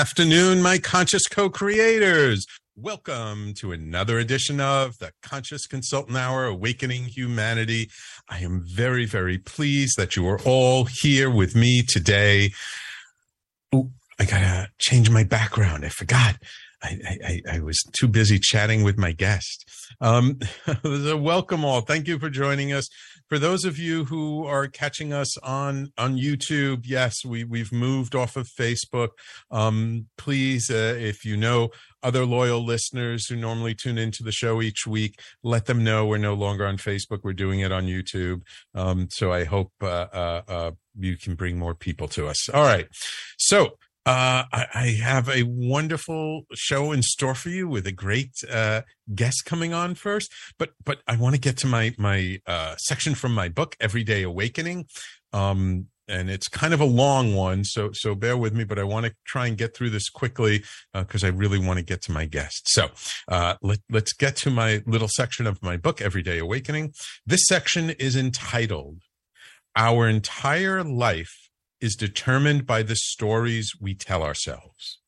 Afternoon, my conscious co creators. Welcome to another edition of the Conscious Consultant Hour Awakening Humanity. I am very, very pleased that you are all here with me today. Oh, I gotta change my background. I forgot. I, I, I was too busy chatting with my guest. Um, welcome all. Thank you for joining us for those of you who are catching us on on YouTube, yes, we we've moved off of Facebook. Um, please, uh, if you know other loyal listeners who normally tune into the show each week, let them know we're no longer on Facebook. We're doing it on YouTube. Um, so I hope uh, uh, uh you can bring more people to us. All right, so uh, I, I, have a wonderful show in store for you with a great uh, guest coming on first. But but I want to get to my my uh, section from my book, Everyday Awakening, um, and it's kind of a long one. So so bear with me. But I want to try and get through this quickly because uh, I really want to get to my guest. So uh, let let's get to my little section of my book, Everyday Awakening. This section is entitled "Our Entire Life." Is determined by the stories we tell ourselves.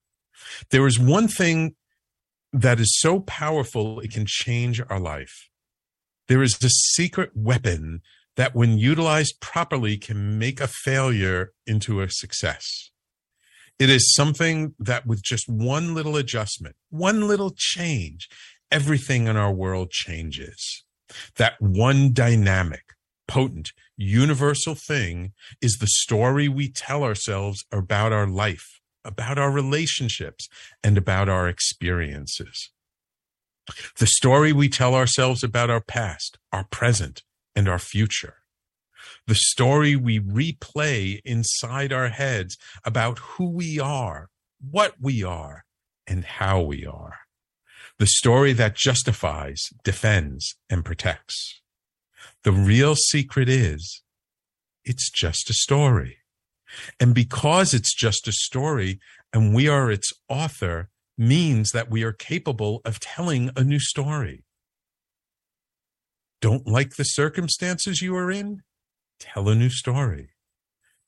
There is one thing that is so powerful, it can change our life. There is a secret weapon that, when utilized properly, can make a failure into a success. It is something that, with just one little adjustment, one little change, everything in our world changes. That one dynamic, potent, universal thing is the story we tell ourselves about our life, about our relationships, and about our experiences. The story we tell ourselves about our past, our present, and our future. The story we replay inside our heads about who we are, what we are, and how we are. The story that justifies, defends, and protects. The real secret is it's just a story. And because it's just a story and we are its author, means that we are capable of telling a new story. Don't like the circumstances you are in? Tell a new story.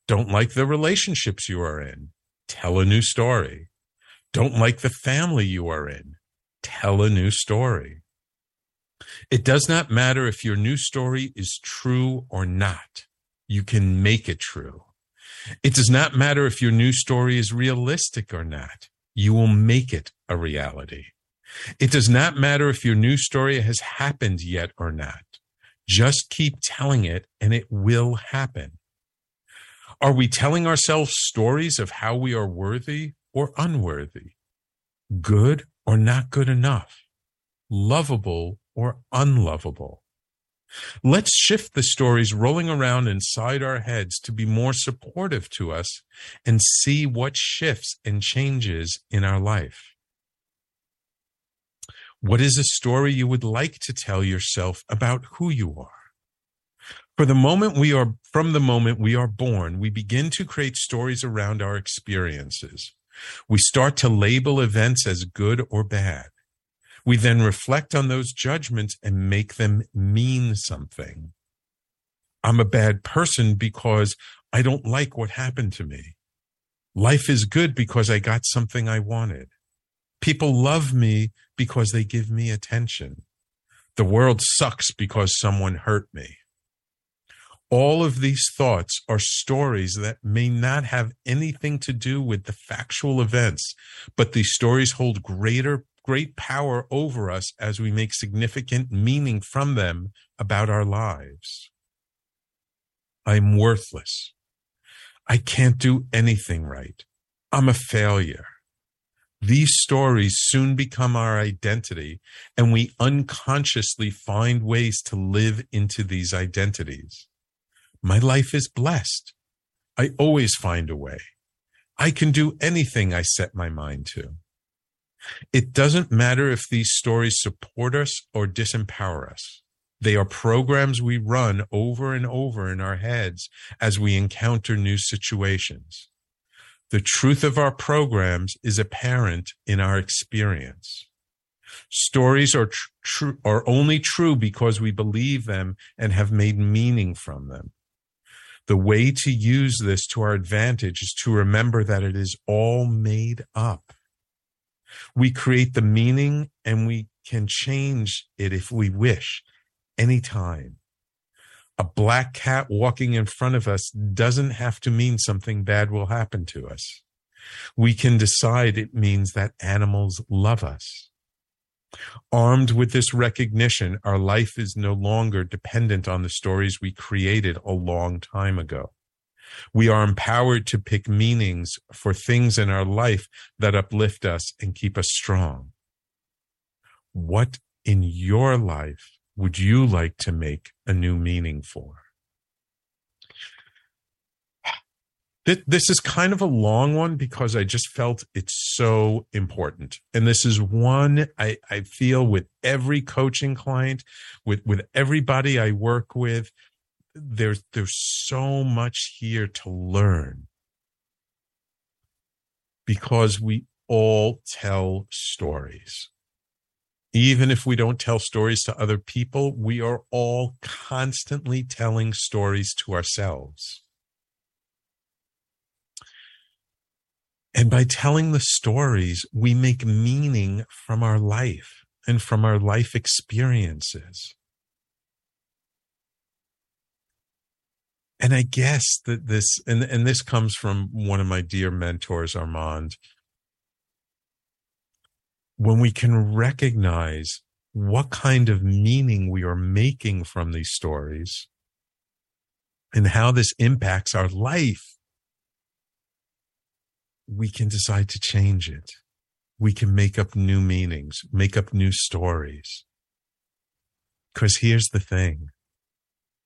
Don't like the relationships you are in? Tell a new story. Don't like the family you are in? Tell a new story. It does not matter if your new story is true or not. You can make it true. It does not matter if your new story is realistic or not. You will make it a reality. It does not matter if your new story has happened yet or not. Just keep telling it and it will happen. Are we telling ourselves stories of how we are worthy or unworthy? Good or not good enough? Lovable or unlovable. Let's shift the stories rolling around inside our heads to be more supportive to us and see what shifts and changes in our life. What is a story you would like to tell yourself about who you are? For the moment we are, from the moment we are born, we begin to create stories around our experiences. We start to label events as good or bad. We then reflect on those judgments and make them mean something. I'm a bad person because I don't like what happened to me. Life is good because I got something I wanted. People love me because they give me attention. The world sucks because someone hurt me. All of these thoughts are stories that may not have anything to do with the factual events, but these stories hold greater great power over us as we make significant meaning from them about our lives. I'm worthless. I can't do anything right. I'm a failure. These stories soon become our identity, and we unconsciously find ways to live into these identities. My life is blessed. I always find a way. I can do anything I set my mind to. It doesn't matter if these stories support us or disempower us. They are programs we run over and over in our heads as we encounter new situations. The truth of our programs is apparent in our experience. Stories are tr- true, are only true because we believe them and have made meaning from them. The way to use this to our advantage is to remember that it is all made up. We create the meaning and we can change it if we wish anytime a black cat walking in front of us doesn't have to mean something bad will happen to us. We can decide it means that animals love us. Armed with this recognition, our life is no longer dependent on the stories we created a long time ago. We are empowered to pick meanings for things in our life that uplift us and keep us strong. What in your life would you like to make a new meaning for? This is kind of a long one because I just felt it's so important. And this is one I, I feel with every coaching client, with, with everybody I work with, there's, there's so much here to learn because we all tell stories even if we don't tell stories to other people, we are all constantly telling stories to ourselves. And by telling the stories, we make meaning from our life and from our life experiences. And I guess that this, and, and this comes from one of my dear mentors, Armand, when we can recognize what kind of meaning we are making from these stories and how this impacts our life, we can decide to change it. We can make up new meanings, make up new stories. Because here's the thing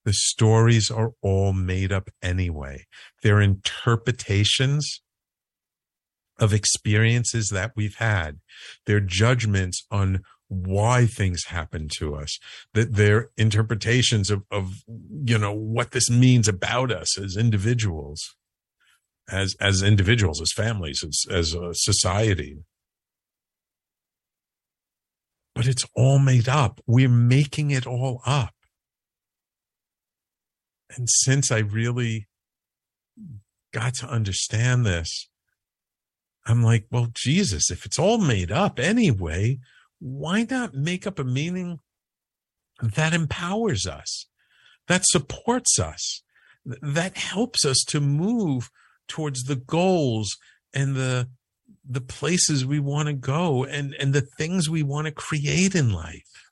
the stories are all made up anyway. They're interpretations of experiences that we've had, They're judgments on why things happen to us, that their interpretations of, of, you know, what this means about us as individuals, as, as individuals, as families, as, as a society. But it's all made up. We're making it all up. And since I really got to understand this, I'm like, well, Jesus, if it's all made up anyway, why not make up a meaning that empowers us, that supports us, that helps us to move towards the goals and the the places we want to go and and the things we want to create in life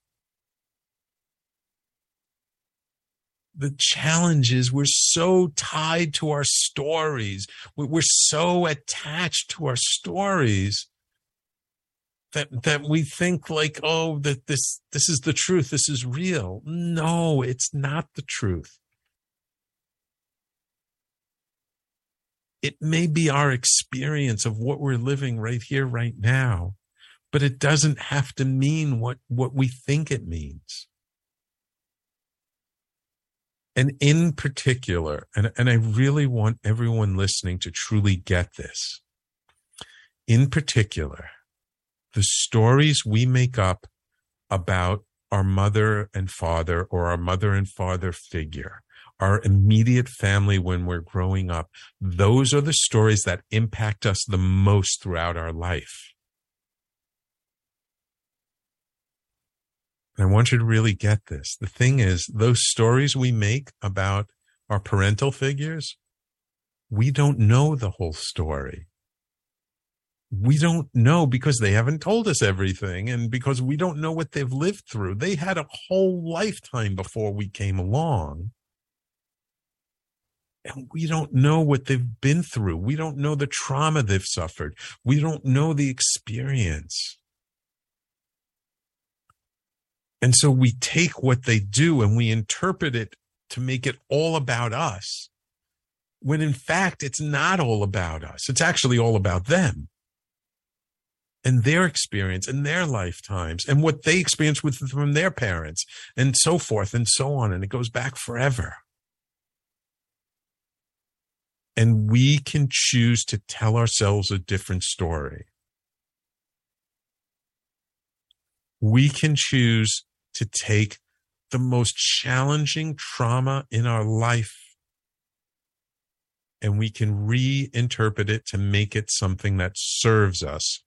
the challenge is we're so tied to our stories. We're so attached to our stories that that we think like, oh, that this this is the truth. This is real. No, it's not the truth. It may be our experience of what we're living right here, right now, but it doesn't have to mean what, what we think it means. And in particular, and, and I really want everyone listening to truly get this. In particular, the stories we make up about our mother and father or our mother and father figure, our immediate family when we're growing up, those are the stories that impact us the most throughout our life. And I want you to really get this. The thing is, those stories we make about our parental figures, we don't know the whole story. we don't know because they haven't told us everything and because we don't know what they've lived through. They had a whole lifetime before we came along. And we don't know what they've been through. We don't know the trauma they've suffered. We don't know the experience. And so we take what they do and we interpret it to make it all about us. When in fact, it's not all about us. It's actually all about them and their experience and their lifetimes and what they experienced with from their parents and so forth and so on and it goes back forever and we can choose to tell ourselves a different story we can choose to take the most challenging trauma in our life and we can reinterpret it to make it something that serves us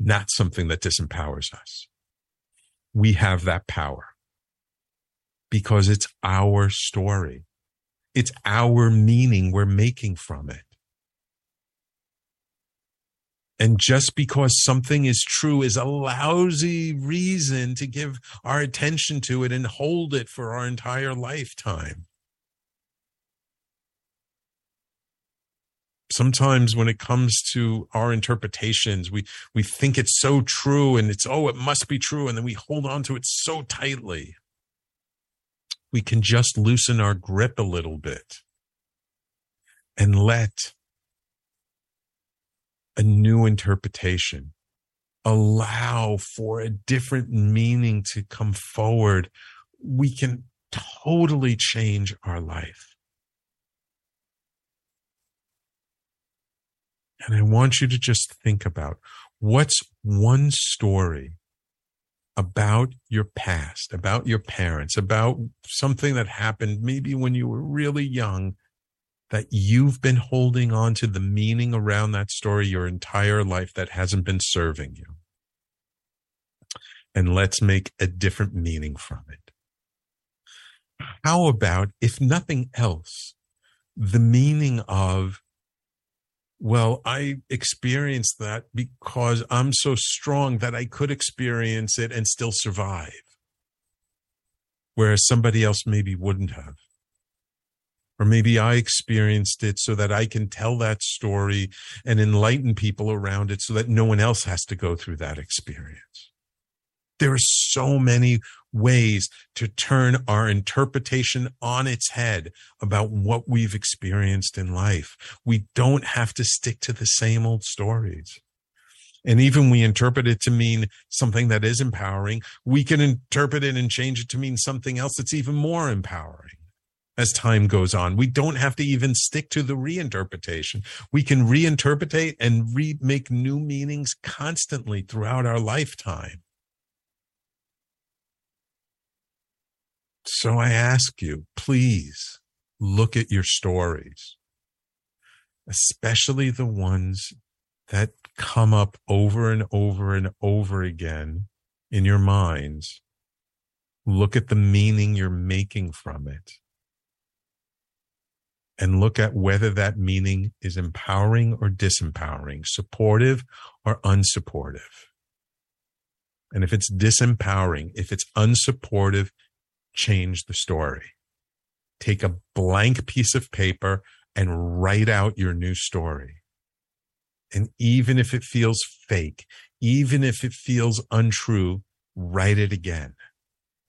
not something that disempowers us. We have that power because it's our story. It's our meaning we're making from it. And just because something is true is a lousy reason to give our attention to it and hold it for our entire lifetime. sometimes when it comes to our interpretations we we think it's so true and it's oh it must be true and then we hold on to it so tightly we can just loosen our grip a little bit and let a new interpretation allow for a different meaning to come forward we can totally change our life. And I want you to just think about what's one story about your past, about your parents, about something that happened maybe when you were really young that you've been holding on to the meaning around that story your entire life that hasn't been serving you. And let's make a different meaning from it. How about, if nothing else, the meaning of well, I experienced that because I'm so strong that I could experience it and still survive. Whereas somebody else maybe wouldn't have. Or maybe I experienced it so that I can tell that story and enlighten people around it so that no one else has to go through that experience. There are so many ways to turn our interpretation on its head about what we've experienced in life. We don't have to stick to the same old stories. And even we interpret it to mean something that is empowering, we can interpret it and change it to mean something else that's even more empowering as time goes on. We don't have to even stick to the reinterpretation. We can reinterpret and re- make new meanings constantly throughout our lifetime. So I ask you, please look at your stories, especially the ones that come up over and over and over again in your minds. Look at the meaning you're making from it. And look at whether that meaning is empowering or disempowering, supportive or unsupportive. And if it's disempowering, if it's unsupportive, change the story. Take a blank piece of paper and write out your new story. And even if it feels fake, even if it feels untrue, write it again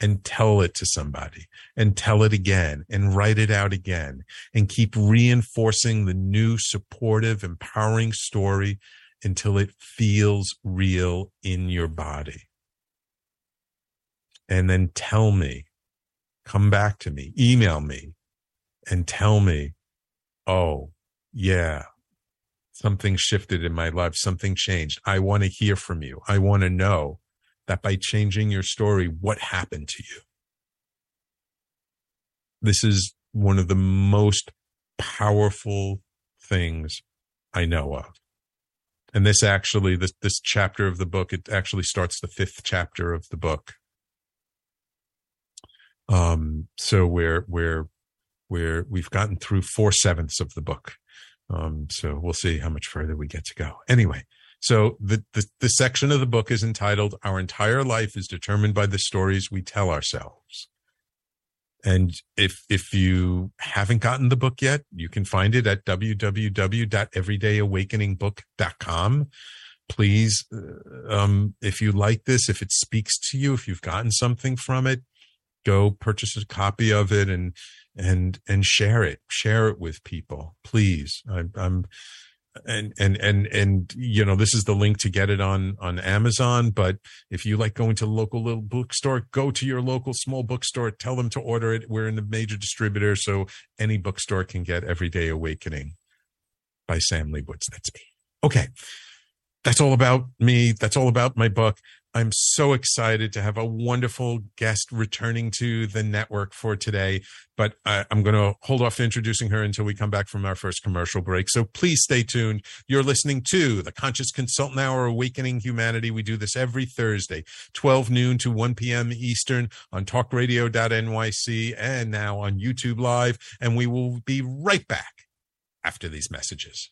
and tell it to somebody and tell it again and write it out again and keep reinforcing the new supportive, empowering story until it feels real in your body. And then tell me come back to me, email me and tell me, oh, yeah, something shifted in my life, something changed. I want to hear from you. I want to know that by changing your story, what happened to you? This is one of the most powerful things I know of. And this actually, this, this chapter of the book, it actually starts the fifth chapter of the book. Um, so we're we're we're we've gotten through four sevenths of the book. Um, so we'll see how much further we get to go. Anyway, so the, the, the section of the book is entitled Our Entire Life is Determined by the Stories We Tell Ourselves. And if if you haven't gotten the book yet, you can find it at www.everydayawakeningbook.com. Please, uh, um, if you like this, if it speaks to you, if you've gotten something from it, go purchase a copy of it and and and share it. Share it with people, please. I, I'm and and and and you know this is the link to get it on on amazon but if you like going to local little bookstore go to your local small bookstore tell them to order it. We're in the major distributor so any bookstore can get everyday awakening by sam leibowitz. That's me okay. That's all about me. That's all about my book I'm so excited to have a wonderful guest returning to the network for today, but I, am going to hold off introducing her until we come back from our first commercial break. So please stay tuned. You're listening to the Conscious Consultant Hour Awakening Humanity. We do this every Thursday, 12 noon to 1 p.m. Eastern on talkradio.nyc and now on YouTube Live. And we will be right back after these messages.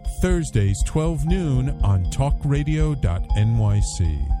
Thursdays, 12 noon on talkradio.nyc.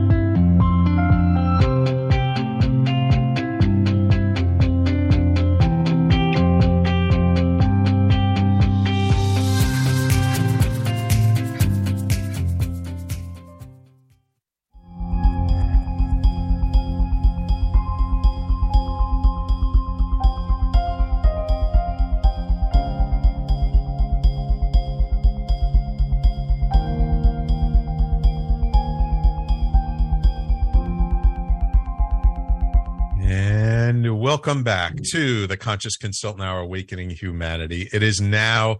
Welcome back to the Conscious Consultant Hour Awakening Humanity. It is now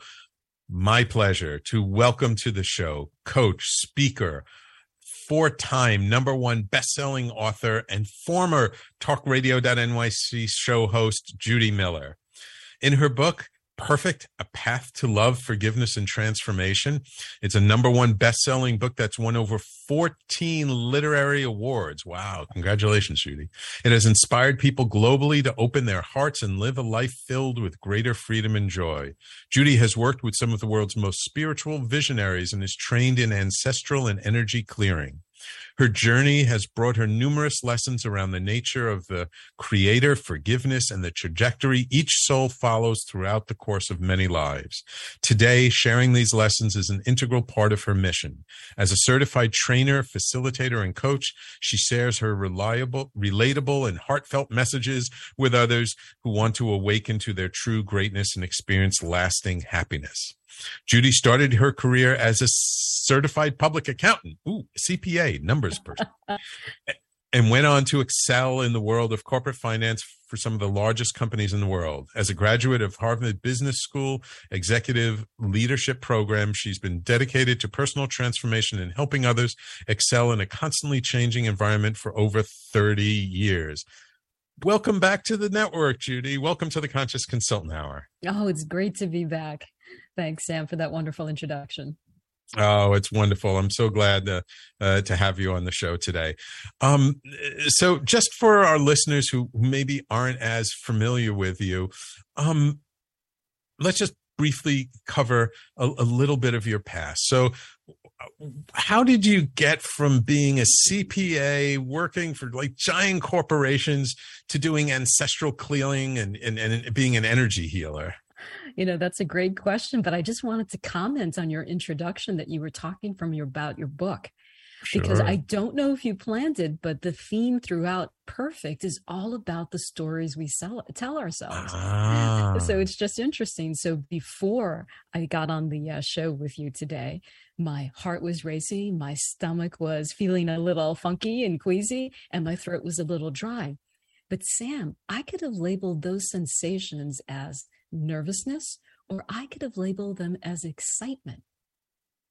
my pleasure to welcome to the show coach, speaker, four time number one best-selling author, and former talkradio.nyc show host, Judi Miller. In her book, Perfect, A Path to Love, Forgiveness, and Transformation. It's a number one best-selling book that's won over 14 literary awards. Wow. Congratulations, Judi. It has inspired people globally to open their hearts and live a life filled with greater freedom and joy. Judi has worked with some of the world's most spiritual visionaries and is trained in ancestral and energy clearing. Her journey has brought her numerous lessons around the nature of the creator, forgiveness, and the trajectory each soul follows throughout the course of many lives. Today, sharing these lessons is an integral part of her mission. As a certified trainer, facilitator, and coach, she shares her reliable, relatable, and heartfelt messages with others who want to awaken to their true greatness and experience lasting happiness. Judi started her career as a certified public accountant, ooh, CPA, numbers person. and went on to excel in the world of corporate finance for some of the largest companies in the world. As a graduate of Harvard Business School Executive Leadership Program, she's been dedicated to personal transformation and helping others excel in a constantly changing environment for over 30 years. Welcome back to the network, Judi. Welcome to the Conscious Consultant Hour. Oh, it's great to be back. Thanks, Sam, for that wonderful introduction. Oh, it's wonderful. I'm so glad to, uh, to have you on the show today. Um, so, just for our listeners who maybe aren't as familiar with you, um, let's just briefly cover a, a little bit of your past. So, how did you get from being a CPA working for like giant corporations to doing ancestral clearing and, and, and being an energy healer? You know, that's a great question, but I just wanted to comment on your introduction that you were talking from your about your book. Sure. Because I don't know if you planned it, but the theme throughout Perfect is all about the stories we sell, tell ourselves. Ah. So it's just interesting. So before I got on the uh, show with you today, my heart was racing, my stomach was feeling a little funky and queasy, and my throat was a little dry. But Sam, I could have labeled those sensations as nervousness, or I could have labeled them as excitement.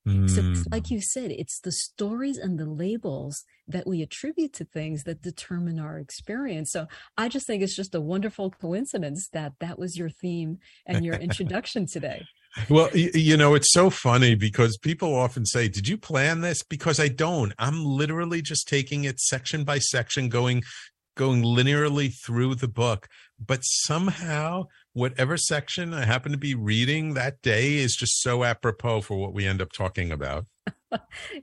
Mm. So, like hmm. you said, it's the stories and the labels that we attribute to things that determine our experience. So, I just think it's just a wonderful coincidence that that was your theme and your introduction today. Well, you know, it's so funny because people often say, Did you plan this? Because I don't. I'm literally just taking it section by section, going going linearly through the book but somehow whatever section i happen to be reading that day is just so apropos for what we end up talking about.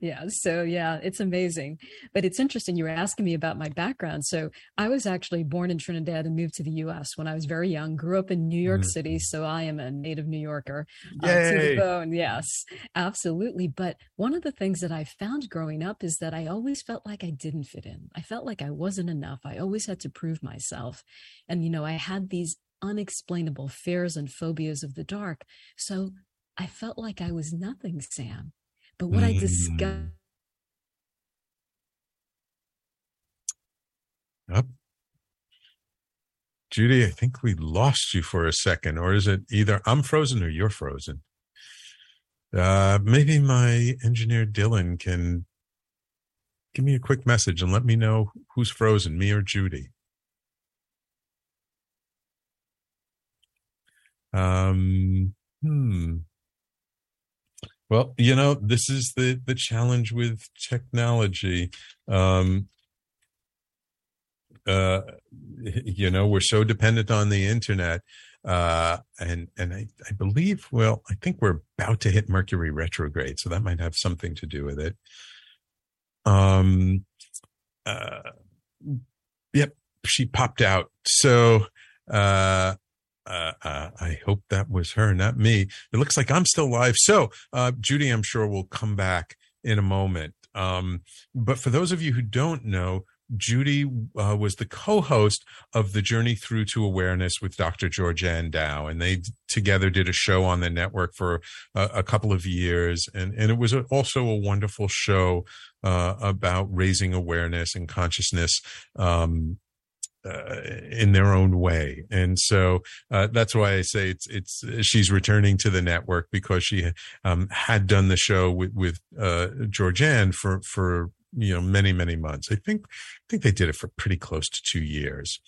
Yeah so yeah it's amazing. But it's interesting you were asking me about my background. So i was actually born in trinidad and moved to the us when i was very young grew up in new york mm-hmm. city so i am a native new yorker uh, to the bone yes absolutely. But one of the things that i found growing up is that i always felt like i didn't fit in. I felt like i wasn't enough. I always had to prove myself. And you know i had these unexplainable fears and phobias of the dark so I felt like I was nothing, Sam. But what mm. I discovered. Up. Judi, I think we lost you for a second, or is it either I'm frozen or you're frozen? Uh, maybe my engineer Dylan can give me a quick message and let me know who's frozen, me or Judi. Um, hmm. Well, you know, this is the the challenge with technology. Um, uh, you know, we're so dependent on the internet, uh, and and I, I believe, well, I think we're about to hit Mercury retrograde, so that might have something to do with it. Um, uh, yep, she popped out. So, uh, uh, uh, I hope that was her, not me. It looks like I'm still live. So, uh, Judi, I'm sure will come back in a moment. Um, but for those of you who don't know, Judi uh, was the co-host of the Journey Through to Awareness with Dr. Georgianne Dow, and they together did a show on the network for a, a couple of years, and and it was also a wonderful show uh, about raising awareness and consciousness um, uh, in their own way. And so uh, that's why I say it's it's she's returning to the network because she um, had done the show with with uh, Georgianne for for you know many many months. I think I think they did it for pretty close to two years.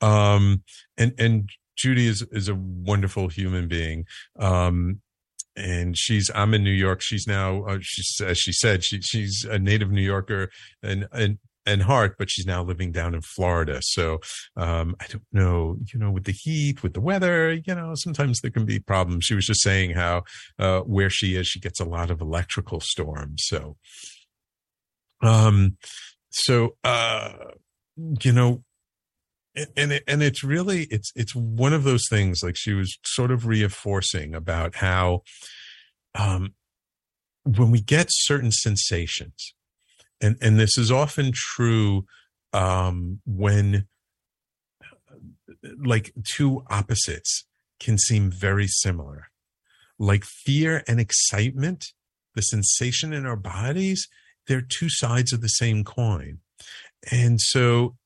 Um, and and Judi is is a wonderful human being. Um, and she's I'm in New York. She's now uh, she's as she said she she's a native New Yorker and and and heart, but she's now living down in Florida. So um, I don't know, you know, with the heat, with the weather, you know, sometimes there can be problems. She was just saying how uh, where she is, she gets a lot of electrical storms. So, um, so uh, you know, and it, and it's really it's it's one of those things. Like she was sort of reinforcing about how um, when we get certain sensations and and this is often true um, when like two opposites can seem very similar like fear and excitement the sensation in our bodies they're two sides of the same coin And so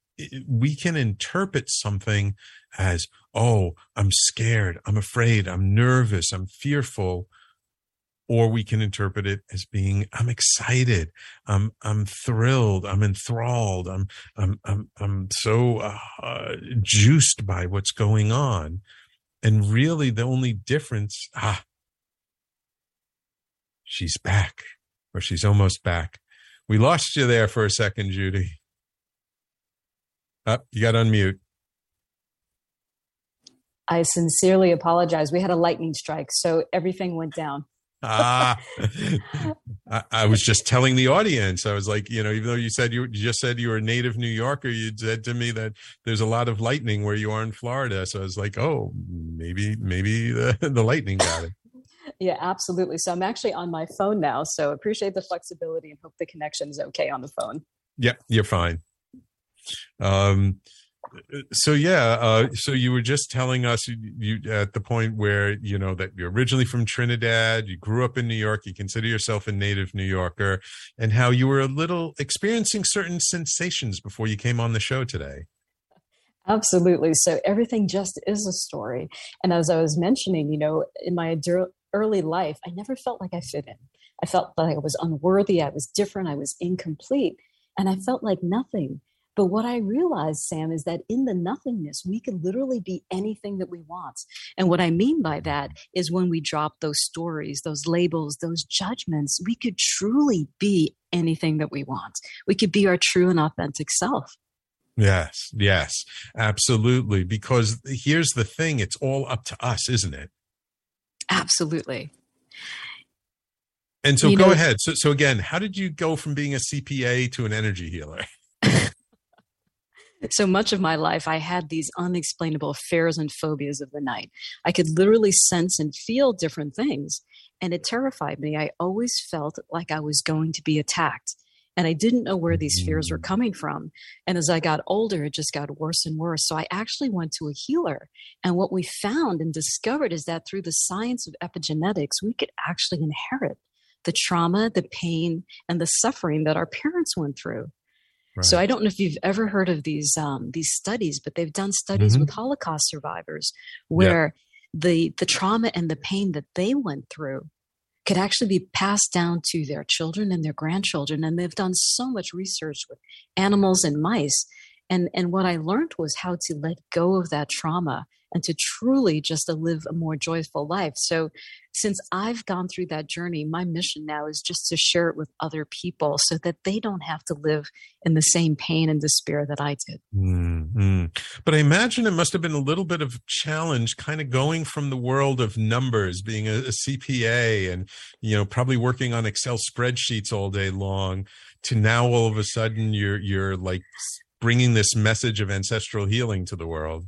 we can interpret something as, oh, I'm scared, I'm afraid, I'm nervous, I'm fearful. Or we can interpret it as being, I'm excited, I'm, I'm thrilled, I'm enthralled, I'm, I'm, I'm, I'm so uh, juiced by what's going on. And really, the only difference, ah, she's back, or she's almost back. We lost you there for a second, Judi. Up, oh, you got unmute. I sincerely apologize. We had a lightning strike, so everything went down. Ah, I, I, was just telling the audience. I was like, you know, even though you said you, you, just said you were a native New Yorker, you said to me that there's a lot of lightning where you are in Florida. So I was like, oh, maybe, maybe the, the lightning got it. yeah, absolutely. So I'm actually on my phone now. So appreciate the flexibility and hope the connection is okay on the phone. Yeah, you're fine. Um, so yeah, uh, so you were just telling us you, you, at the point where you know that you're originally from Trinidad, you grew up in New York, you consider yourself a native New Yorker, and how you were a little experiencing certain sensations before you came on the show today. Absolutely. So everything just is a story, and as I was mentioning, you know, in my early life, I never felt like I fit in. I felt like I was unworthy, I was different, I was incomplete, and I felt like nothing. But what I realized, Sam, is that in the nothingness, we can literally be anything that we want. And what I mean by that is when we drop those stories, those labels, those judgments, we could truly be anything that we want. We could be our true and authentic self. Yes, yes, absolutely. Because here's the thing it's all up to us, isn't it? Absolutely. And so you go know, ahead. So, so again, how did you go from being a CPA to an energy healer? So much of my life, I had these unexplainable fears and phobias of the night. I could literally sense and feel different things, and it terrified me. I always felt like I was going to be attacked, and I didn't know where these fears were mm. coming from. And as I got older, it just got worse and worse. So I actually went to a healer, and what we found and discovered is that through the science of epigenetics, we could actually inherit the trauma, the pain, and the suffering that our parents went through. So I don't know if you've ever heard of these um, these studies, but they've done studies mm-hmm. with Holocaust survivors where yeah. the the trauma and the pain that they went through could actually be passed down to their children and their grandchildren. And they've done so much research with animals and mice. And and what I learned was how to let go of that trauma and to truly just to live a more joyful life. So since I've gone through that journey, my mission now is just to share it with other people so that they don't have to live in the same pain and despair that I did. Mm-hmm. But I imagine it must have been a little bit of challenge kind of going from the world of numbers, being a, a CPA and, you know, probably working on Excel spreadsheets all day long to now all of a sudden you're, you're like bringing this message of ancestral healing to the world.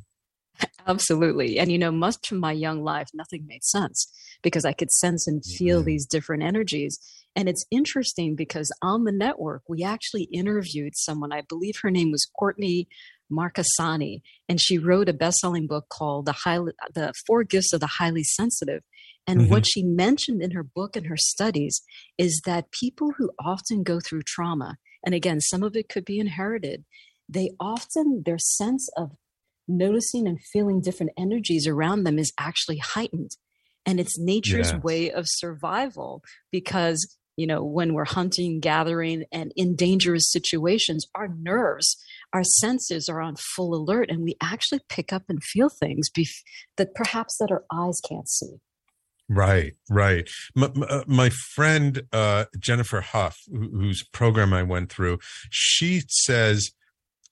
Absolutely. And you know, much of my young life, nothing made sense because I could sense and feel mm-hmm. these different energies. And it's interesting because on the network, we actually interviewed someone, I believe her name was Courtney Marchesani, and she wrote a best-selling book called The Highly, The Four Gifts of the Highly Sensitive. And mm-hmm. what she mentioned in her book and her studies is that people who often go through trauma, and again, some of it could be inherited, they often, their sense of noticing and feeling different energies around them is actually heightened. And it's nature's way of survival because, you know, when we're hunting, gathering, and in dangerous situations, our nerves, our senses are on full alert and we actually pick up and feel things bef- that perhaps that our eyes can't see. Right, right. My, uh, my friend uh, Jennifer Huff, whose program I went through, she says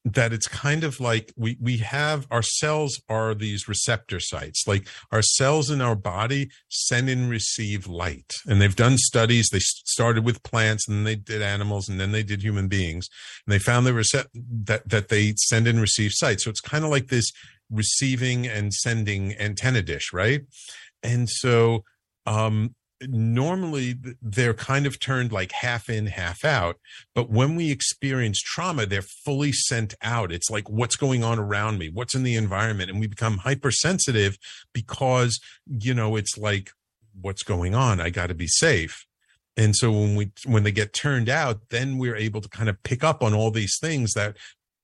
that it's kind of like we we have our cells are these receptor sites. Like our cells in our body send and receive light. And they've done studies. They started with plants and then they did animals and then they did human beings. And they found the recept that that they send and receive sight. So it's kind of like this receiving and sending antenna dish right? And so um normally they're kind of turned like half in, half out. But when we experience trauma, they're fully sent out. It's like, what's going on around me? What's in the environment? And we become hypersensitive because, you know, it's like, what's going on? I got to be safe. and so when we when they get turned out then we're able to kind of pick up on all these things that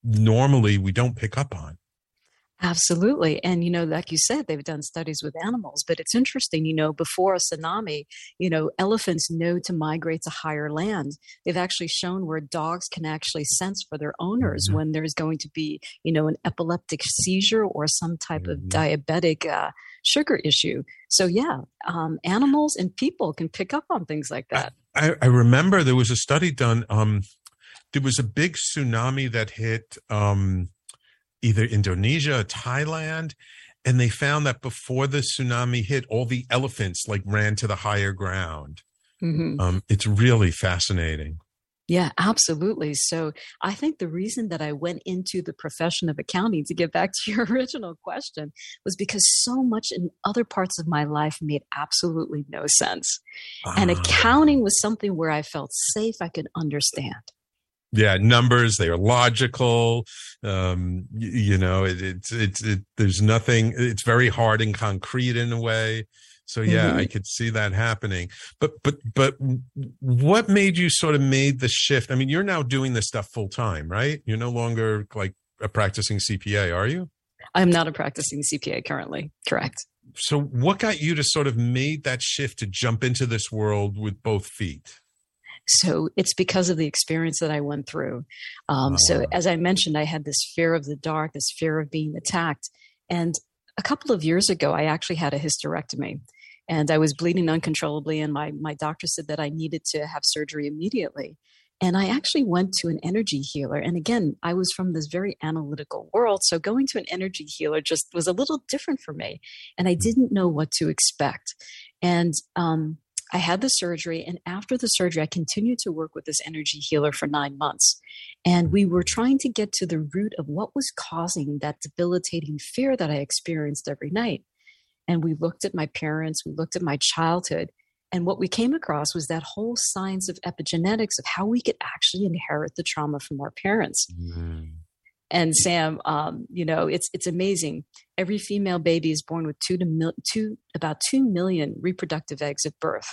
normally we don't pick up on Absolutely. And, you know, like you said, they've done studies with animals, but it's interesting, you know, before a tsunami, you know, elephants know to migrate to higher land. They've actually shown where dogs can actually sense for their owners mm-hmm. when there's going to be, you know, an epileptic seizure or some type mm-hmm. of diabetic uh, sugar issue. So, yeah, um, animals and people can pick up on things like that. I, I remember there was a study done. Um, there was a big tsunami that hit. Um, either Indonesia, or Thailand, and they found that before the tsunami hit, all the elephants like ran to the higher ground. Mm-hmm. Um, it's really fascinating. Yeah, absolutely. So I think the reason that I went into the profession of accounting, to get back to your original question, was because so much in other parts of my life made absolutely no sense. And ah. accounting was something where I felt safe, I could understand yeah numbers they are logical. Um you, you know it, it's it's it, there's nothing it's very hard and concrete in a way. So yeah mm-hmm. i could see that happening. But but but what made you sort of made the shift? I mean you're now doing this stuff full time right? You're no longer like a practicing cpa are you? I'm not a practicing cpa currently correct. So what got you to sort of made that shift to jump into this world with both feet so it's because of the experience that I went through. Um, oh, so, as I mentioned, I had this fear of the dark, this fear of being attacked. And a couple of years ago, I actually had a hysterectomy and I was bleeding uncontrollably. And my, my doctor said that I needed to have surgery immediately. And I actually went to an energy healer. And again, I was from this very analytical world. So going to an energy healer just was a little different for me. And I didn't know what to expect. And um, I had the surgery, and after the surgery, I continued to work with this energy healer for nine months. And we were trying to get to the root of what was causing that debilitating fear that I experienced every night. And we looked at my parents, we looked at my childhood, and what we came across was that whole science of epigenetics of how we could actually inherit the trauma from our parents. Mm. And Sam, um, you know, it's it's amazing. Every female baby is born with two to mil- two about two million reproductive eggs at birth,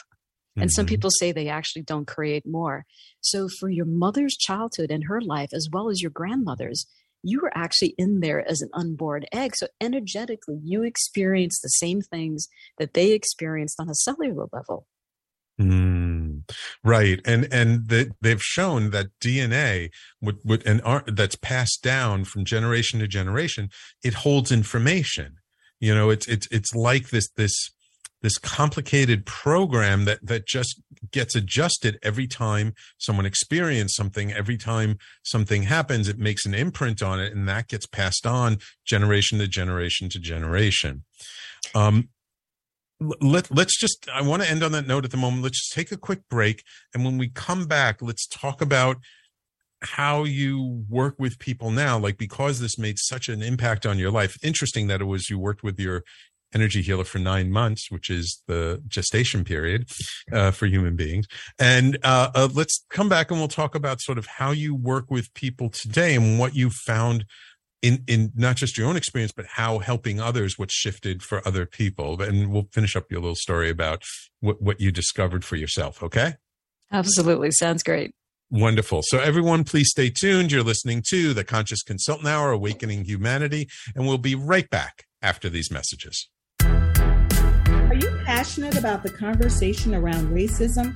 and mm-hmm. some people say they actually don't create more. So for your mother's childhood and her life, as well as your grandmother's, you were actually in there as an unborn egg. So energetically, you experience the same things that they experienced on a cellular level. Mm, right, and and the, they've shown that DNA, would, would, that's passed down from generation to generation, it holds information. You know, it's it's it's like this this this complicated program that that just gets adjusted every time someone experiences something. Every time something happens, it makes an imprint on it, and that gets passed on generation to generation to generation. Um, let let's just i want to end on that note at the moment. Let's just take a quick break. And when we come back let's talk about how you work with people now like because this made such an impact on your life. Interesting that it was you worked with your energy healer for nine months which is the gestation period uh, for human beings. And uh, uh, let's come back and we'll talk about sort of how you work with people today and what you found in in not just your own experience but how helping others what shifted for other people and we'll finish up your little story about what, what you discovered for yourself okay absolutely sounds great Wonderful. So, everyone, please stay tuned. You're listening to the Conscious Consultant Hour, Awakening Humanity, and we'll be right back after these messages. Are you passionate about the conversation around racism?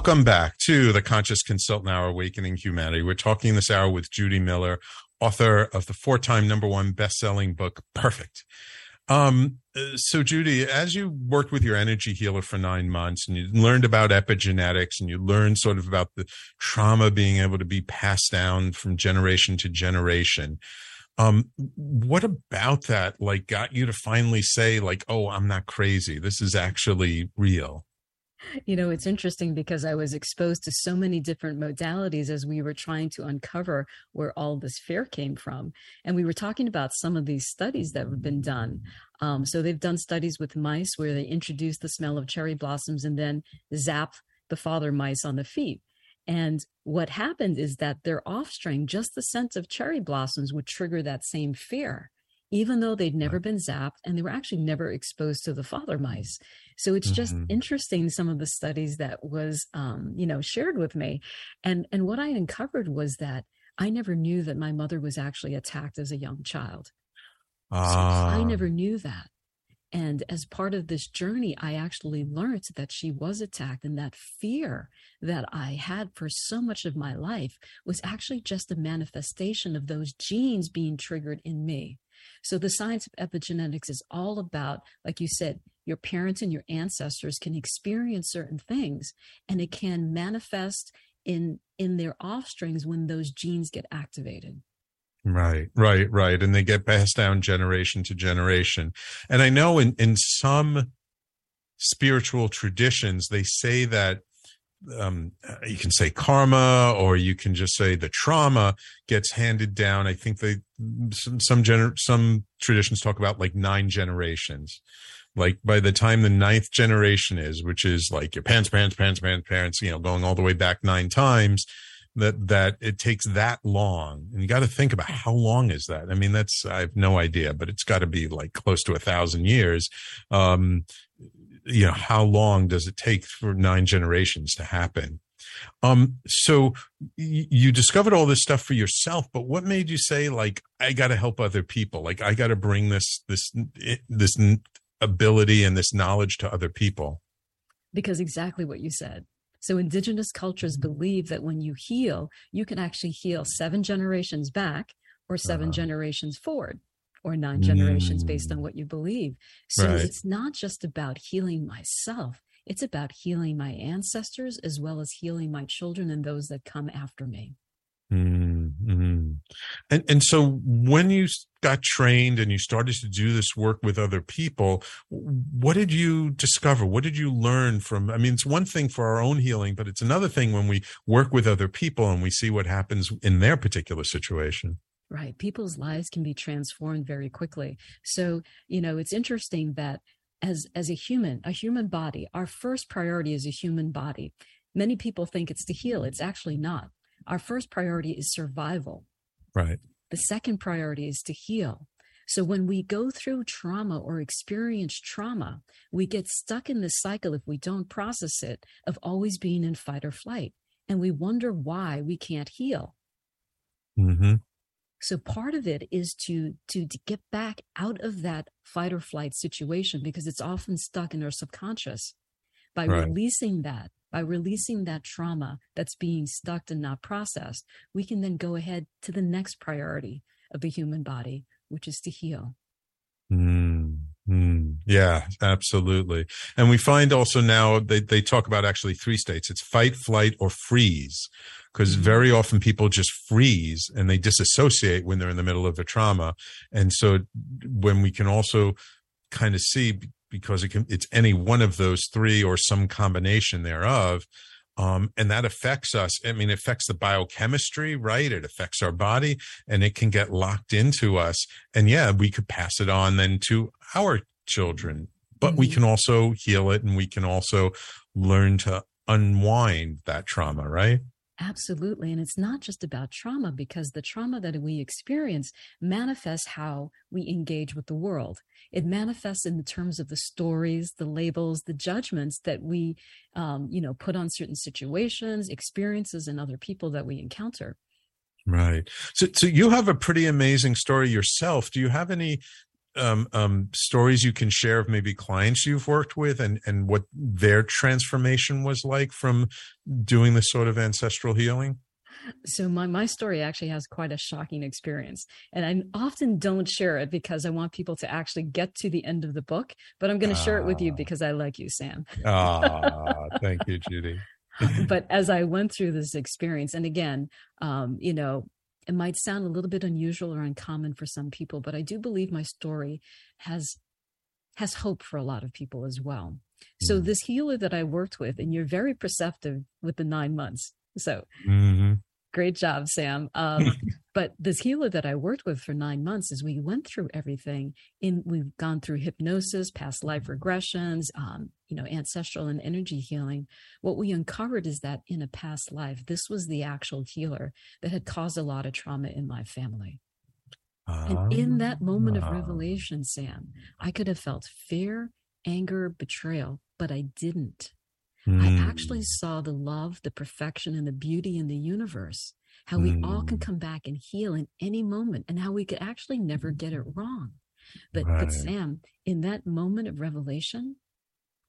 Welcome back to the Conscious Consultant Hour Awakening Humanity. We're talking this hour with Judi Miller, author of the four time number one best selling book, Perfect. Um, so, Judi, as you worked with your energy healer for nine months and you learned about epigenetics and you learned sort of about the trauma being able to be passed down from generation to generation, um, what about that like got you to finally say, like, oh, I'm not crazy? This is actually real? You know, it's interesting because I was exposed to so many different modalities as we were trying to uncover where all this fear came from. And we were talking about some of these studies that have been done. Um, so they've done studies with mice where they introduce the smell of cherry blossoms and then zap the father mice on the feet. And what happened is that their offspring, just the scent of cherry blossoms would trigger that same fear even though they'd never been zapped and they were actually never exposed to the father mice. So it's just mm-hmm. interesting some of the studies that was um, you know shared with me, and and what I uncovered was that I never knew that my mother was actually attacked as a young child. So I ah. never knew that. And as part of this journey, I actually learned that she was attacked, and that fear that I had for so much of my life was actually just a manifestation of those genes being triggered in me. So the science of epigenetics is all about, like you said, your parents and your ancestors can experience certain things and it can manifest in in their offsprings when those genes get activated. Right, right, right. And they get passed down generation to generation. And I know in, in some spiritual traditions, they say that um, you can say karma or you can just say the trauma gets handed down. I think they some some, gener- some traditions talk about like nine generations. Like by the time the ninth generation is, which is like your parents, parents, parents, parents, parents, you know, going all the way back nine times, that that it takes that long. And you got to think about how long is that? I mean, that's I have no idea, but it's got to be like close to a thousand years. Um, you know how long does it take for nine generations to happen? Um so y- you discovered all this stuff for yourself but what made you say like i got to help other people? Like i got to bring this this this ability and this knowledge to other people? Because exactly what you said. So indigenous cultures believe that when you heal you can actually heal seven generations back or 7 uh-huh. generations forward or nine generations mm. based on mm. what you believe. So right. it's not just about healing myself, it's about healing my ancestors as well as healing my children and those that come after me. Mm-hmm. And and so when you got trained and you started to do this work with other people, what did you discover? What did you learn from? I mean, it's one thing for our own healing, but it's another thing when we work with other people and we see what happens in their particular situation right. People's lives can be transformed very quickly. So you know it's interesting that as as a human a human body our first priority is a human body. Many people think it's to heal. It's actually not. Our first priority is survival. Right. The second priority is to heal. So when we go through trauma or experience trauma we get stuck in this cycle if we don't process it of always being in fight or flight. And we wonder why we can't heal. Mm-hmm. So part of it is to, to to get back out of that fight or flight situation because it's often stuck in our subconscious. By right. releasing that, by releasing that trauma that's being stuck and not processed, we can then go ahead to the next priority of the human body, which is to heal. Mm, Mm, yeah, absolutely. And we find also now they, they talk about actually three states. It's fight, flight, or freeze. Because mm-hmm. very often people just freeze and they disassociate when they're in the middle of a trauma. And so when we can also kind of see because it can, it's any one of those three or some combination thereof, um, and that affects us. I mean, it affects the biochemistry, right? It affects our body and it can get locked into us. And yeah, we could pass it on then to our children, but mm-hmm. we can also heal it and we can also learn to unwind that trauma, right? Absolutely. And it's not just about trauma because the trauma that we experience manifests how we engage with the world. It manifests in the terms of the stories, the labels, the judgments that we, um, you know, put on certain situations, experiences, and other people that we encounter. Right. So, so you have a pretty amazing story yourself. Do you have any um, um, stories you can share of maybe clients you've worked with and, and what their transformation was like from doing this sort of ancestral healing? So my, my story actually has quite a shocking experience and I often don't share it because I want people to actually get to the end of the book, but I'm going to share it with you ah. because I like you, Sam. Ah, thank you, Judi. but as I went through this experience, and again, um, you know, it might sound a little bit unusual or uncommon for some people, but I do believe my story has has hope for a lot of people as well. So mm-hmm. this healer that I worked with, and you're very perceptive with the nine months. So mm-hmm. Great job, Sam. Um, but this healer that I worked with for nine months, as we went through everything, in we've gone through hypnosis, past life regressions, um, you know, ancestral and energy healing. What we uncovered is that in a past life, this was the actual healer that had caused a lot of trauma in my family. And in that moment of ah. revelation, Sam, I could have felt fear, anger, betrayal, but I didn't. Mm. I actually saw the love, the perfection, and the beauty in the universe. How we mm. all can hmm. come back and heal in any moment, and how we could actually never get it wrong. But, right. but Sam, in that moment of revelation,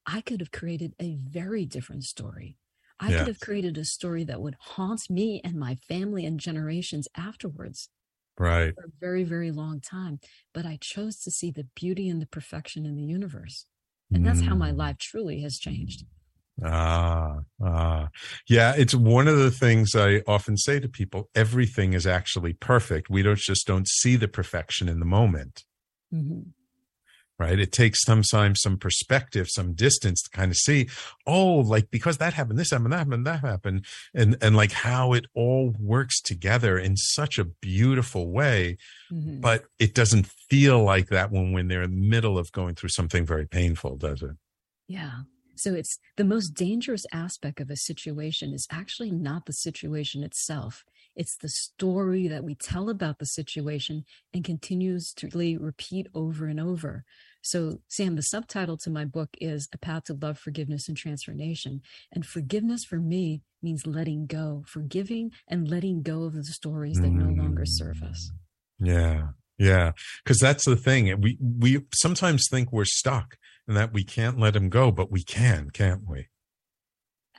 I could have created a very different story. I yes. could have created a story that would haunt me and my family and generations afterwards. Right. For a very, very long time. But I chose to see the beauty and the perfection in the universe. And mm. that's how my hmm. life truly has changed. Ah, ah, yeah. It's one of the things I often say to people. Everything is actually perfect. We don't just don't see the perfection in the moment. Mm-hmm. Right. It takes sometimes some perspective, some distance to kind of see, oh, like because that happened, this happened, that happened, that happened, and and like how it all works together in such a beautiful way. Mm-hmm. But it doesn't feel like that when when they're in the middle of going through something very painful, does it? Yeah. So it's the most dangerous aspect of a situation is actually not the situation itself. It's the story that we tell about the situation and continues to repeat over and over. So, Sam, the subtitle to my book is A Path to Love, Forgiveness, and Transformation. And forgiveness for me means letting go, forgiving and letting go of the stories that mm. no longer serve us. Yeah. Yeah. Cause that's the thing. We, we sometimes think we're stuck and that we can't let him go, but we can, can't we?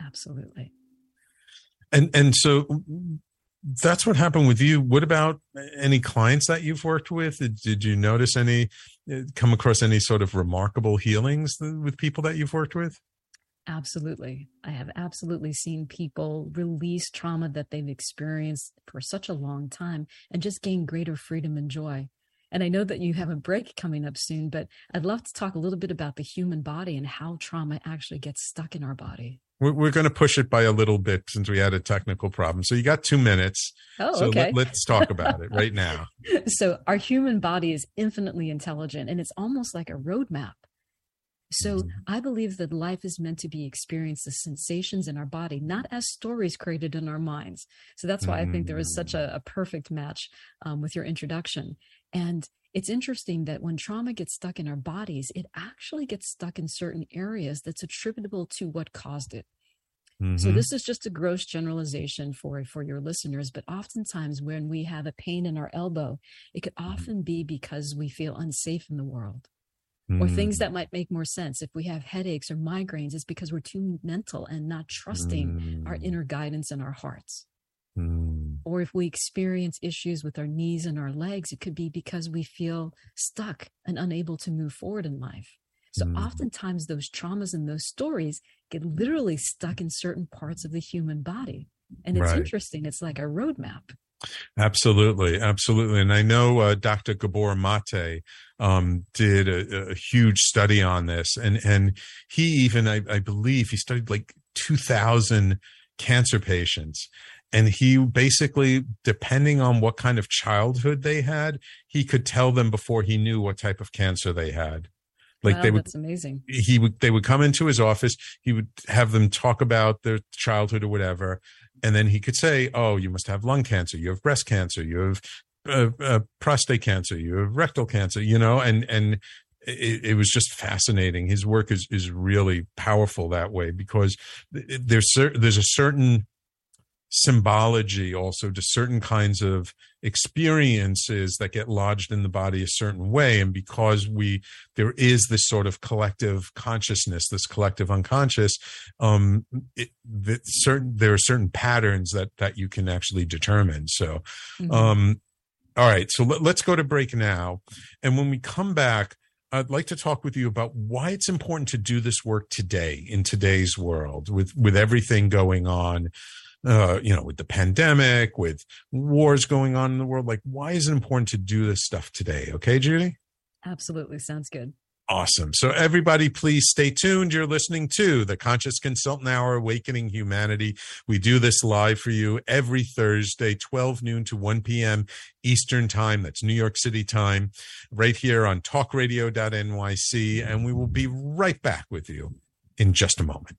Absolutely. And and so that's what happened with you. What about any clients that you've worked with? Did, you notice any uh, come across any sort of remarkable healings with people that you've worked with? Absolutely. I have absolutely seen people release trauma that they've experienced for such a long time and just gain greater freedom and joy. And I know that you have a break coming up soon, but I'd love to talk a little bit about the human body and how trauma actually gets stuck in our body. We're, we're going to push it by a little bit since we had a technical problem. So you got two minutes. Oh, so okay. let, us talk about it right now. So our human body is infinitely intelligent and it's almost like a roadmap. So mm-hmm. I believe that life is meant to be experienced as sensations in our body, not as stories created in our minds. So that's why I think there is such a, a perfect match um, with your introduction. And it's interesting that when trauma gets stuck in our bodies, it actually gets stuck in certain areas that's attributable to what caused it. Mm-hmm. So this is just a gross generalization for for your listeners, but oftentimes when we have a pain in our elbow, it could mm-hmm. often be because we feel unsafe in the world. Mm-hmm. Or things mm. that might make more sense. If we have headaches or migraines, it's because we're too mental and not trusting our mm. inner guidance and our hearts. Mm. Or if we experience issues with our knees and our legs, it could be because we feel stuck and unable to move forward in life. So mm. oftentimes those traumas and those stories get literally stuck in certain parts of the human body. And it's right. interesting. It's like a roadmap. Absolutely, absolutely. And I know uh, Dr. Gabor Mate um, did a, a, huge study on this, and and he even, I, I believe, he studied like two thousand cancer patients, and he basically, depending on what kind of childhood they had, he could tell them before he knew what type of cancer they had. Like wow, they would, that's amazing. He would, they would come into his office. He would have them talk about their childhood or whatever, and then he could say, "Oh, you must have lung cancer. You have breast cancer. You have uh, uh, prostate cancer. You have rectal cancer." You know, and and it, it, was just fascinating. His work is is really powerful that way because there's there's a certain symbology also to certain kinds of experiences that get lodged in the body a certain way. And because we there is this sort of collective consciousness this collective unconscious um it, the certain there are certain patterns that that you can actually determine. So mm-hmm. um all right. So let, let's go to break now. And when we come back I'd like to talk with you about why it's important to do this work today in today's world with with everything going on uh, you know, with the pandemic, with wars going on in the world. Like, why is it important to do this stuff today? Okay, Judi? Absolutely. Sounds good. Awesome. So, everybody, please stay tuned. You're listening to the Conscious Consultant Hour Awakening Humanity. We do this live for you every Thursday, 12 noon to 1 p.m. Eastern Time. That's New York City time, right here on talkradio.nyc. And we will be right back with you in just a moment.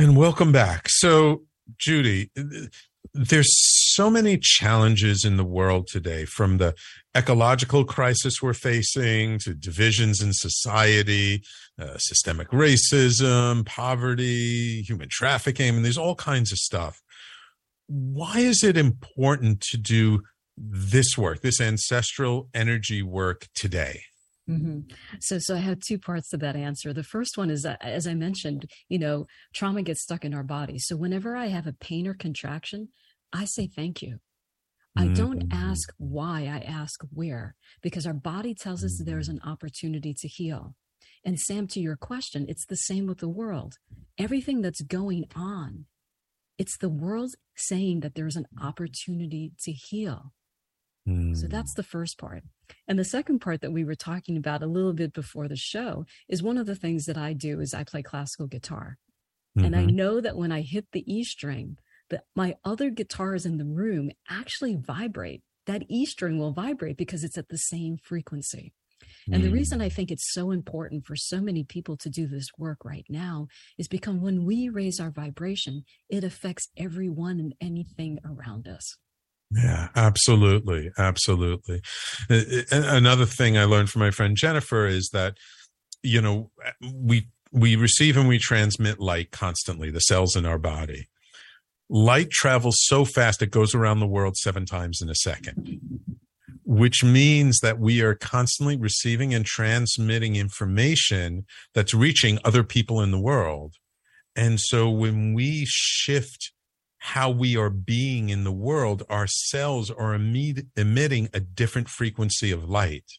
Welcome back. So, Judi, there's so many challenges in the world today from the ecological crisis we're facing to divisions in society, uh, systemic racism, poverty, human trafficking. and there's all kinds of stuff. Why is it important to do this work, this ancestral energy work today? Mm-hmm. So, so I have two parts to that answer. The first one is that, as I mentioned, you know, trauma gets stuck in our body. So, whenever I have a pain or contraction, I say thank you. I don't mm-hmm. ask why, I ask where, because our body tells us there's an opportunity to heal. And Sam, to your question, it's the same with the world. Everything that's going on, it's the world saying that there's an opportunity to heal. So that's the first part. And the second part that we were talking about a little bit before the show is one of the things that I do is I play classical guitar. Mm-hmm. And I mm-hmm. know that when I hit the E string, that my other guitars in the room actually vibrate. That E string will vibrate because it's at the same frequency. And the reason mm. I think it's so important for so many people to do this work right now is because when we raise our vibration, it affects everyone and anything around us. Yeah, absolutely. Absolutely. Another thing I learned from my friend Jennifer is that, you know, we, we receive and we transmit light constantly, the cells in our body. Light travels so fast, it goes around the world seven times in a second which means that we are constantly receiving and transmitting information that's reaching other people in the world. And so when we shift how we are being in the world, our cells are emitting a different frequency of light.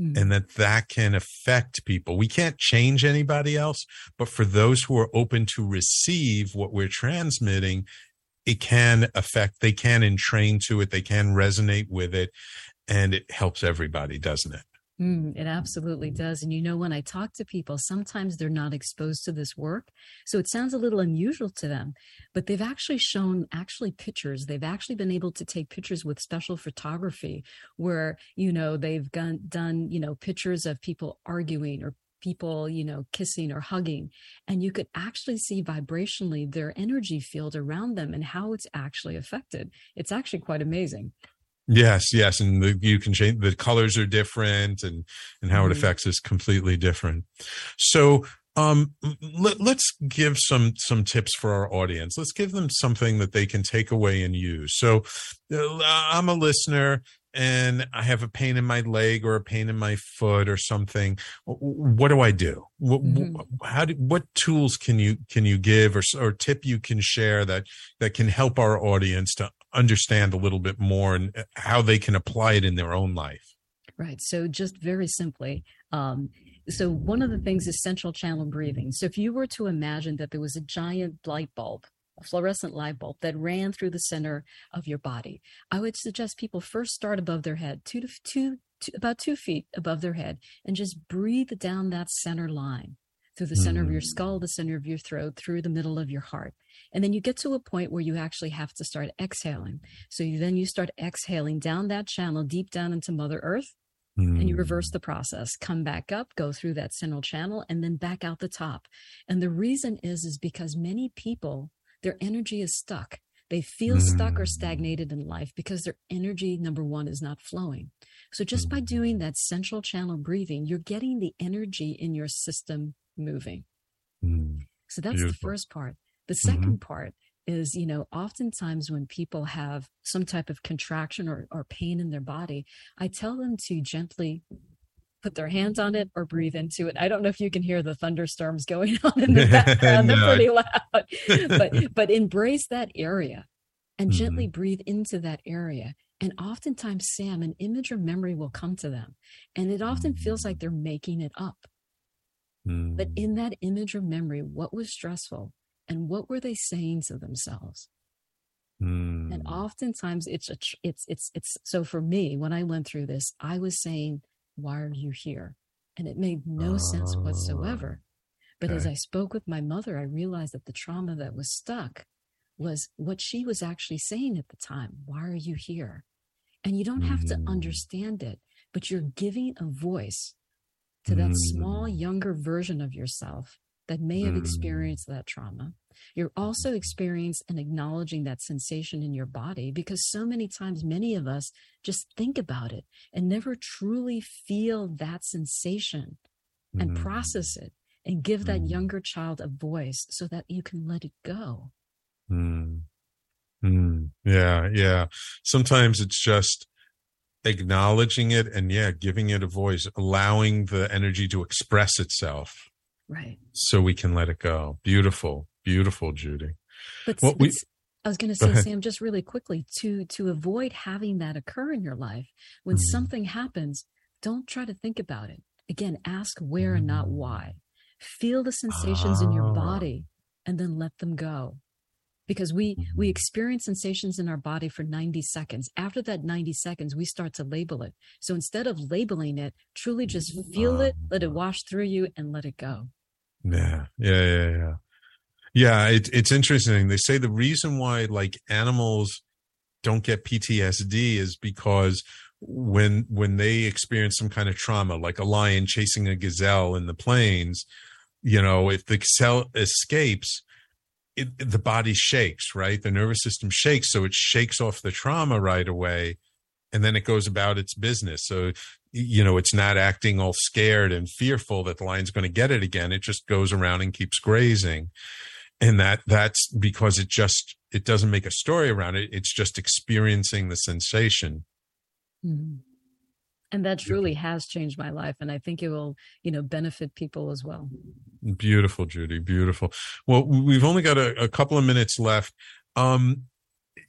Mm. And that that can affect people. We can't change anybody else, but for those who are open to receive what we're transmitting, it can affect, they can entrain to it, they can resonate with it, and it helps everybody, doesn't it? Mm, it absolutely does. And you know, when I talk to people, sometimes they're not exposed to this work. So it sounds a little unusual to them, but they've actually shown actually pictures. They've actually been able to take pictures with special photography where, you know, they've done, done you know, pictures of people arguing or people, you know, kissing or hugging. And you could actually see vibrationally their energy field around them and how it's actually affected. It's actually quite amazing. Yes, yes, and the, you can change the colors are different, and and how mm-hmm. it affects is completely different. So, um, let, us give some some tips for our audience. Let's give them something that they can take away and use. So, uh, I'm a listener and I have a pain in my leg or a pain in my foot or something, what do I do? What, mm-hmm. how do, what tools can you can you give or or tip you can share that that can help our audience to understand a little bit more and uh, how they can apply it in their own life? Right. So just very simply, um, so one of the things is central channel breathing. So if you were to imagine that there was a giant light bulb a fluorescent light bulb that ran through the center of your body. I would suggest people first start above their head, two to two, two about two feet above their head, and just breathe down that center line through the center mm. of your hmm. skull, the center of your throat, through the middle of your heart. And then you get to a point where you actually have to start exhaling. So you, then you start exhaling down that channel deep down into Mother Earth. Mm. And you reverse hmm. the process, come back up, go through that central channel, and then back out the top. And the reason is, is because many people their energy is stuck. They feel mm. stuck or mm. stagnated in life because their energy, number one, is not flowing. So just by doing that central channel breathing, you're getting the energy in your system moving. Mm. So that's Beautiful. the first part. The 2nd mm-hmm. part is, you know, oftentimes when people have some type of contraction or, or pain in their body, I tell them to gently put their hands on it or breathe into it. I don't know if you can hear the thunderstorms going on in the background. no. They're pretty loud. but but embrace that area and mm-hmm. gently breathe into that area. And oftentimes, Sam, an image or memory will come to them. And it often feels like they're making it up. Mm. But in that image or memory, what was stressful and what were they saying to themselves? Mm. And oftentimes it's a, it's it's it's so for me when I went through this, I was saying why are you here? And it made no sense whatsoever. But okay. as I spoke with my mother, I realized that the trauma that was stuck was what she was actually saying at the time. Why are you here? And you don't have mm. to understand it, but you're giving a voice to that mm. small, younger version of yourself that may have mm. experienced that trauma. You're also experiencing and acknowledging that sensation in your body because so many times, many of us just think about it and never truly feel that sensation and mm. process it and give that mm. younger child a voice so that you can let it go. Mm. Mm. Yeah, yeah. Sometimes it's just acknowledging it and yeah, giving it a voice, allowing the energy to express itself. Right. So we can let it go. Beautiful. Beautiful, Judi. But, well, we, I was going to say, Sam, just really quickly to to avoid having that occur in your life. When mm-hmm. something happens, don't try to think about it. Again, ask where mm-hmm. and not mm. why. Feel the sensations in your ah. body, and then let them go. Because we we experience sensations in our body for 90 seconds. After that 90 seconds, we start to label it. So instead of labeling it, truly just feel it, let it wash through you, and let it go. Yeah, yeah, yeah, yeah. Yeah, it, it's interesting. They say the reason why like animals don't get PTSD is because when when they experience some kind of trauma, like a lion chasing a gazelle in the plains, you know, if the cell escapes, it, the body shakes, right? The nervous system shakes, so it shakes off the trauma right away, and then it goes about its business. So, you know, it's not acting all scared and fearful that the lion's going to get it again. It just goes around and keeps grazing, and that that's because it just it doesn't make a story around it. It's just experiencing the sensation. Mm-hmm. And that truly has changed my life, and I think it will, you know, benefit people as well. Beautiful, Judi. Beautiful. Well, we've only got a, a couple of minutes left. Um,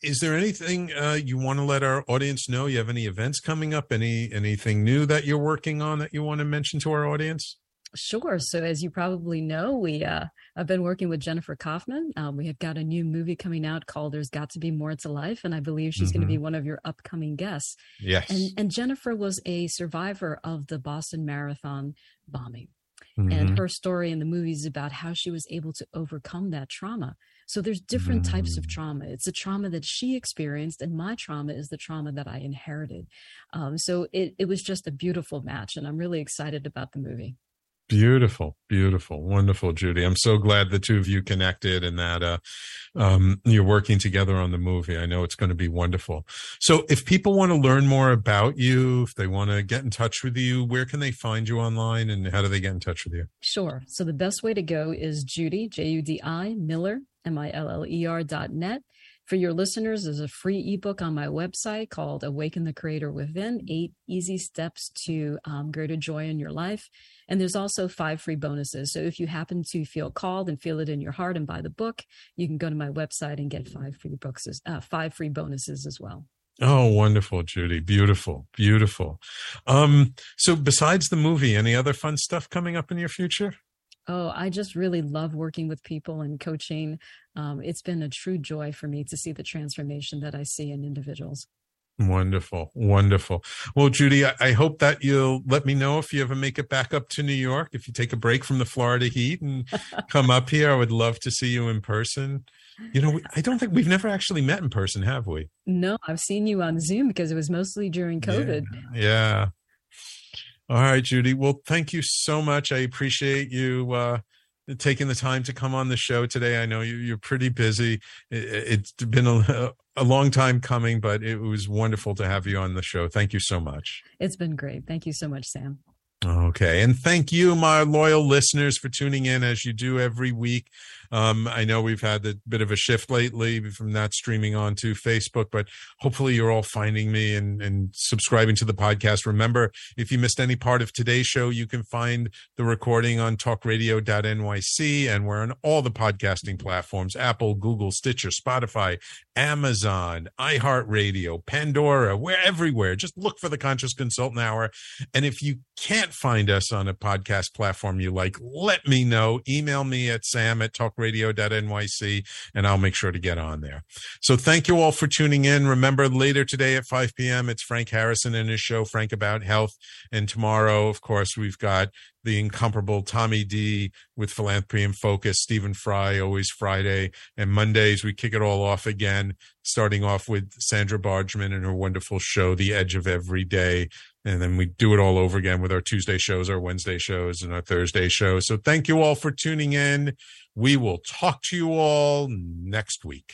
is there anything uh, you want to let our audience know? You have any events coming up? Any anything new that you're working on that you want to mention to our audience? Sure. So, as you probably know, we uh, I've been working with Jennifer Kaufman. Um, we have got a new movie coming out called "There's Got to Be More to Life," and I believe she's mm-hmm. going to be one of your upcoming guests. Yes. And and Jennifer was a survivor of the Boston Marathon bombing, Mm-hmm. and her story in the movie is about how she was able to overcome that trauma. So there's different Mm-hmm. types of trauma. It's a trauma that she experienced, and my trauma is the trauma that I inherited. Um, so it it was just a beautiful match, and I'm really excited about the movie. Beautiful, beautiful, wonderful, Judi. I'm so glad the two of you connected and that uh, um, you're working together on the movie. I know it's going to be wonderful. So, if people want to learn more about you, if they want to get in touch with you, where can they find you online and how do they get in touch with you? Sure. So, the best way to go is Judi, J U D I, Miller, M I L L E R dot net. For your listeners, there's a free ebook on my website called Awaken the Creator Within Eight Easy Steps to um, Greater Joy in Your Life. And there's also five free bonuses. So if you happen to feel called and feel it in your heart and buy the book, you can go to my website and get five free books, uh, five free bonuses as well. Oh, wonderful, Judi. Beautiful, beautiful. Um, so besides the movie, any other fun stuff coming up in your future? Oh, I just really love working with people and coaching. Um, it's been a true joy for me to see the transformation that I see in individuals. Wonderful, wonderful. Well, Judi, I, I, hope that you'll let me know if you ever make it back up to New York. If you take a break from the Florida heat and come up here, I would love to see you in person. You know, I don't think we've never actually met in person, have we? No, I've seen you on Zoom because it was mostly during COVID. Yeah. yeah. All right, Judi. Well, thank you so much. I appreciate you uh, taking the time to come on the show today. I know you, are pretty busy. It, has been a, a long time coming, but it was wonderful to have you on the show. Thank you so much. It's been great. Thank you so much, Sam. Okay. And thank you, my loyal listeners, for tuning in as you do every week. Um, I know we've had a bit of a shift lately from not streaming onto Facebook, but hopefully you're all finding me and, and subscribing to the podcast. Remember, if you missed any part of today's show, you can find the recording on talkradio.nyc and we're on all the podcasting platforms Apple, Google, Stitcher, Spotify, Amazon, iHeartRadio, Pandora, we're everywhere. Just look for the Conscious Consultant Hour. And if you can't find us on a podcast platform you like, let me know. Email me at sam at talkradio.nyc and I'll make sure to get on there. So thank you all for tuning in. Remember, later today at 5 p.m., it's Frank Harrison and his show, Frank About Health. And tomorrow, of course, we've got the incomparable Tommy D with Philanthropy and Focus, Stephen Fry, always Friday. And Mondays, we kick it all off again, starting off with Sandra Bargman and her wonderful show, The Edge of Every Day. And then we do it all over again with our Tuesday shows, our Wednesday shows, and our Thursday shows. So thank you all for tuning in. We will talk to you all next week.